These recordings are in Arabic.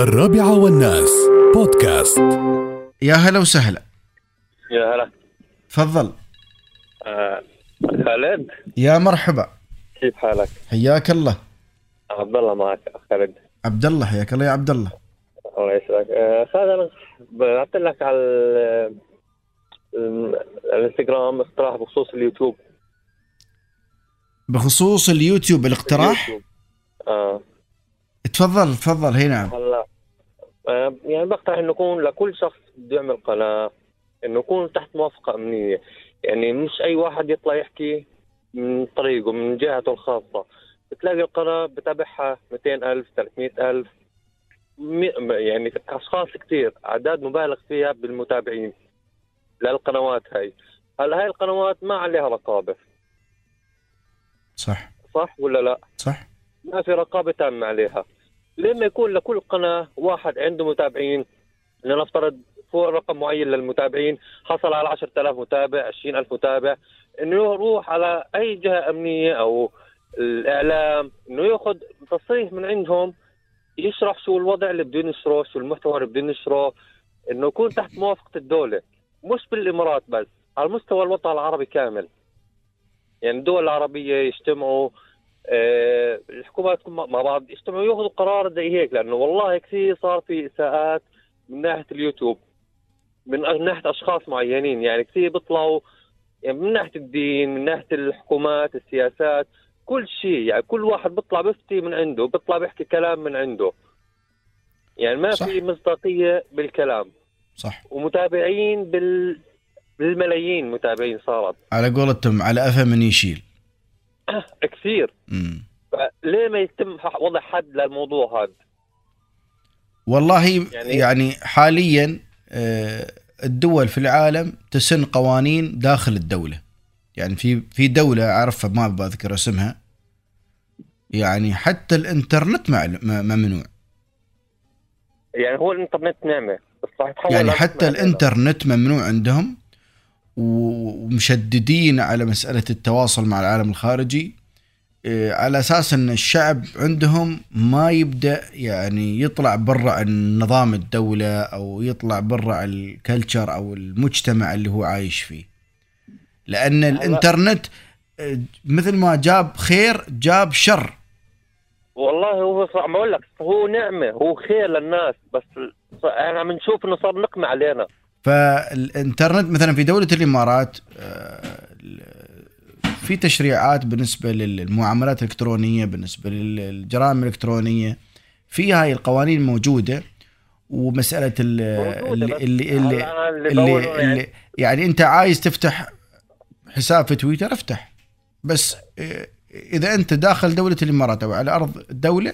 الرابعة والناس. بودكاست. يا هلا وسهلا. يا هلا. تفضل. آه خالد. يا مرحبا. كيف حالك؟ حياك الله. عبد الله معك خالد. عبد الله حياك الله يا عبد الله. الله يسعدك. آه خالد أنا بعثت لك على ال- ال- الانستغرام اقتراح بخصوص اليوتيوب. بخصوص اليوتيوب الاقتراح؟ اليوتيوب. آه. تفضل تفضل. نعم. آه يعني بقترح إنه يكون لكل شخص بده يعمل قناة إنه يكون تحت موافقة أمنية. يعني مش أي واحد يطلع يحكي من طريقه من جهته الخاصة. بتلاقي القناة بتابعها 200000 300000 مي- يعني أشخاص كثير أعداد مبالغ فيها بالمتابعين للقنوات هاي. هلا هاي القنوات ما عليها رقابة؟ صح. صح ولا لا؟ صح. ما في رقابة تامة عليها. لما يكون لكل قناة واحد عنده متابعين لنفترض فوق رقم معين للمتابعين حصل على 10000 متابع 20000 متابع إنه يروح على أي جهة أمنية أو الإعلام إنه ياخذ تصريح من عندهم يشرح شو الوضع اللي بده ينشره شو المحتوى اللي بده ينشره إنه يكون تحت موافقة الدولة. مش بالإمارات بس على مستوى الوطن العربي كامل. يعني الدول العربية يجتمعوا الحكومات تكون مع بعض يجتمعوا ياخذوا قرار زي هيك لأنه والله كثير صار في إساءات من ناحية اليوتيوب من ناحية أشخاص معينين يعني كثير بيطلعوا يعني من ناحية الدين من ناحية الحكومات السياسات كل شيء يعني كل واحد بيطلع بيفتي من عنده بيطلع بيحكي كلام من عنده. يعني ما صح. في مصداقية بالكلام. صح. ومتابعين بال بالملايين متابعين صارت. على قولتهم على أفا من يشيل كثير. ليه ما يتم وضع حد للموضوع هذا؟ والله يعني, يعني- حاليا آه، الدول في العالم تسن قوانين داخل الدولة. يعني في في دولة أعرفها ما بذكر اسمها. يعني حتى الإنترنت ممنوع. يعني هو الإنترنت نعمة يعني حتى. الإنترنت ممنوع عندهم. ومشددين على مسألة التواصل مع العالم الخارجي إيه، على أساس أن الشعب عندهم ما يبدأ يعني يطلع برا عن نظام الدولة أو يطلع برا عن الكلتشر أو المجتمع اللي هو عايش فيه. لأن الإنترنت إيه، مثل ما جاب خير جاب شر. والله هو صار عم بقول لك هو نعمة هو خير للناس بس أنا عم نشوف إنه صار نقمة علينا. فالإنترنت مثلا في دولة الإمارات آه، في تشريعات بالنسبة للمعاملات الإلكترونية بالنسبة للجرائم الإلكترونية في هاي القوانين ال- موجودة اللي اللي اللي, اللي يعني. اللي يعني أنت عايز تفتح حساب في تويتر افتح. بس آه، إذا أنت داخل دولة الإمارات أو على أرض الدولة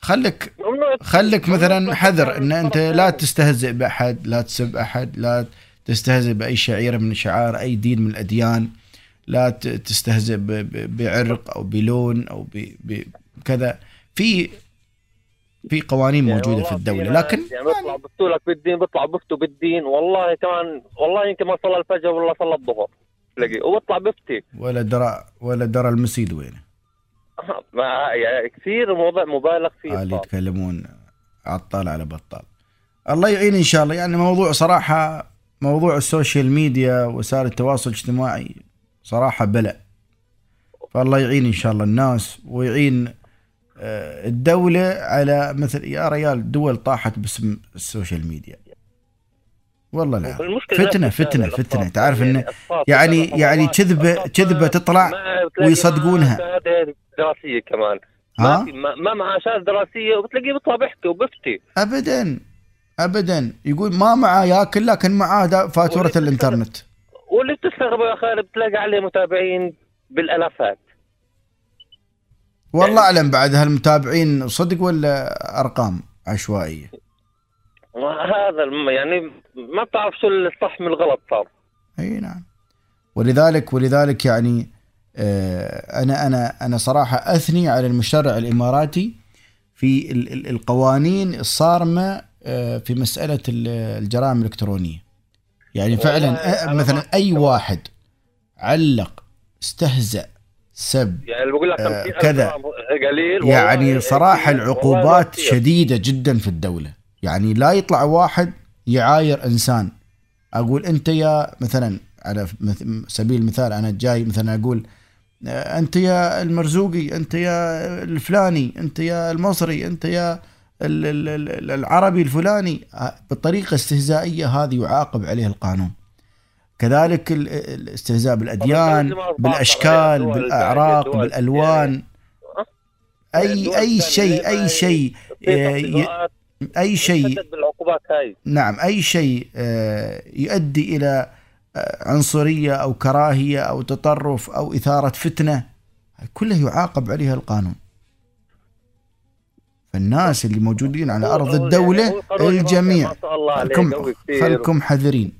خلك خلك مثلا حذر إن أنت لا تستهزئ بأحد لا تسب أحد لا تستهزئ بأي شعيره من شعائر أي دين من الأديان لا تستهزئ بعرق أو بلون أو ب- ب- كذا. في في قوانين يعني موجودة في الدولة لكن يعني بيطلعوا بيفتوا لك بالدين بيطلعوا بيفتوا بالدين. والله كمان والله يمكن ما صلى الفجر ولا صلى الظهر. تلاقيه وبيطلع بيفتي ولا درى ولا درى المسيد وينه. ما يعني كثير الموضوع مبالغ فيه صار. يتكلمون عطال على بطال. الله يعين إن شاء الله. يعني موضوع صراحة موضوع ال social media وسائل التواصل الاجتماعي صراحة بلاء فالله يعين إن شاء الله الناس ويعين آه، الدولة على مثل يا ريال دول طاحت باسم ال social media. والله لا. فتنة فتنة. فتنة. تعرف انه يعني يعني كذبة كذبة تطلع ويصدقونها. دراسية كمان. ها؟ ما معاه شهادة دراسية وبتلاقيه بيطلع بيحكي وبفتي ابدا ابدا. يقول ما معاه ياكل لكن معاه دا- فاتورة الإنترنت. واللي بتستغربه يا خالد بتلاقي عليه متابعين بالألافات. والله أعلم بعد هالمتابعين صدق ولا أرقام عشوائية؟ هذا الم- يعني ما بتعرف شو الصح من الغلط صار أي نعم ولذلك ولذلك يعني آه، أنا أنا أنا صراحة أثني على المشرع الإماراتي في ال- ال- القوانين الصارمة آه، في مسألة ال- الجرائم الإلكترونية يعني فعلا مثلا أي. واحد علق استهزأ سب يعني بقول لك آه، 50 كذا. قليل يعني كتير. والله العقوبات. شديدة جدا في الدولة يعني لا يطلع واحد يعاير إنسان. أقول أنت يا مثلا على سبيل المثال أنا جاي مثلا أقول آه، أنت يا المرزوقي أنت يا الفلاني أنت يا المصري أنت يا ال- ال- ال- العربي الفلاني. آه، بطريقة استهزائية هذه يعاقب عليها القانون. كذلك ال- الاستهزاء الدول بالأعراق الدول بالألوان. اي أي شيء أي شيء في ي- تطبيقات أي شيء بالعقوبات هاي. نعم أي شيء آه، يؤدي إلى آه، عنصرية أو كراهية أو تطرف أو إثارة فتنة كلها يعاقب عليها القانون. فالناس اللي موجودين على هو القانون الجميع. خلكم. خلكم حذرين.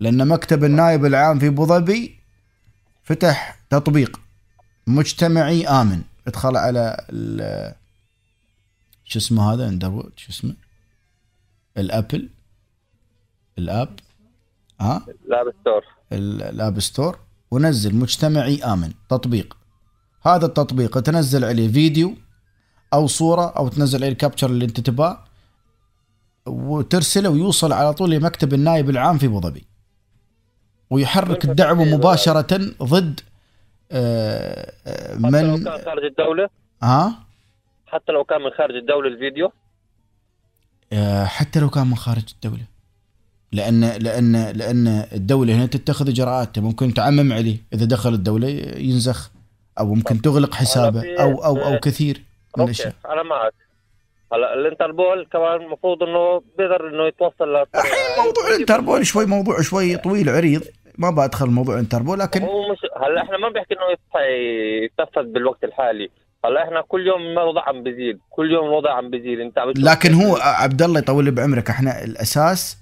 لأن مكتب النائب العام في أبو ظبي فتح تطبيق. مجتمعي آمن. ادخل على شو اسمه هذا؟ اندرويد شو اسمه؟ الأبل. الأب. ها؟ لا بال store ال- ال App Store ونزل مجتمعي آمن. تطبيق. هذا التطبيق تنزل عليه فيديو أو صورة أو تنزل عليه ال capture اللي أنت تباه وترسله ويوصل على طول لمكتب النائب العام في أبو ظبي. ويحرك الدعوى مباشرة ضد آه، آه، من خارج الدولة. ها؟ حتى لو كان من خارج الدولة الفيديو. آه، حتى لو كان من خارج الدولة. لأن لأن لأن الدولة هنا تتخذ إجراءات. ممكن تعمم عليه. إذا دخل الدولة ينزخ. أو ممكن تغلق حسابه. أو أو أو كثير من okay. الأشياء. أنا معك. هلا الانتربول كمان المفروض إنه بيقدر إنه يتوصل ل الحين موضوع الانتربول شوي موضوع شوي طويل عريض ما بدخل موضوع الانتربول لكن هو مش هلا إحنا ما بنحكي إنه يتنفذ بالوقت الحالي. هلا إحنا كل يوم الوضع عم بيزيد كل يوم الوضع عم بيزيد انت عم لكن هو عبد الله يطول بعمرك إحنا الأساس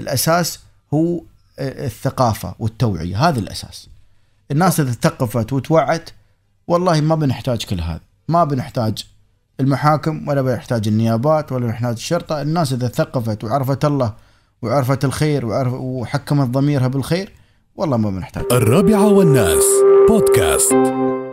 الأساس هو الثقافة والتوعية هذا الأساس. الناس إذا ثقفت وتوعت والله ما بنحتاج كل هذا ما بنحتاج المحاكم ولا بنحتاج النيابات ولا بنحتاج الشرطة. الناس إذا ثقفت وعرفت الله وعرفت الخير وعرف وحكمت ضميرها بالخير والله ما بنحتاج. الرابعة والناس بودكاست.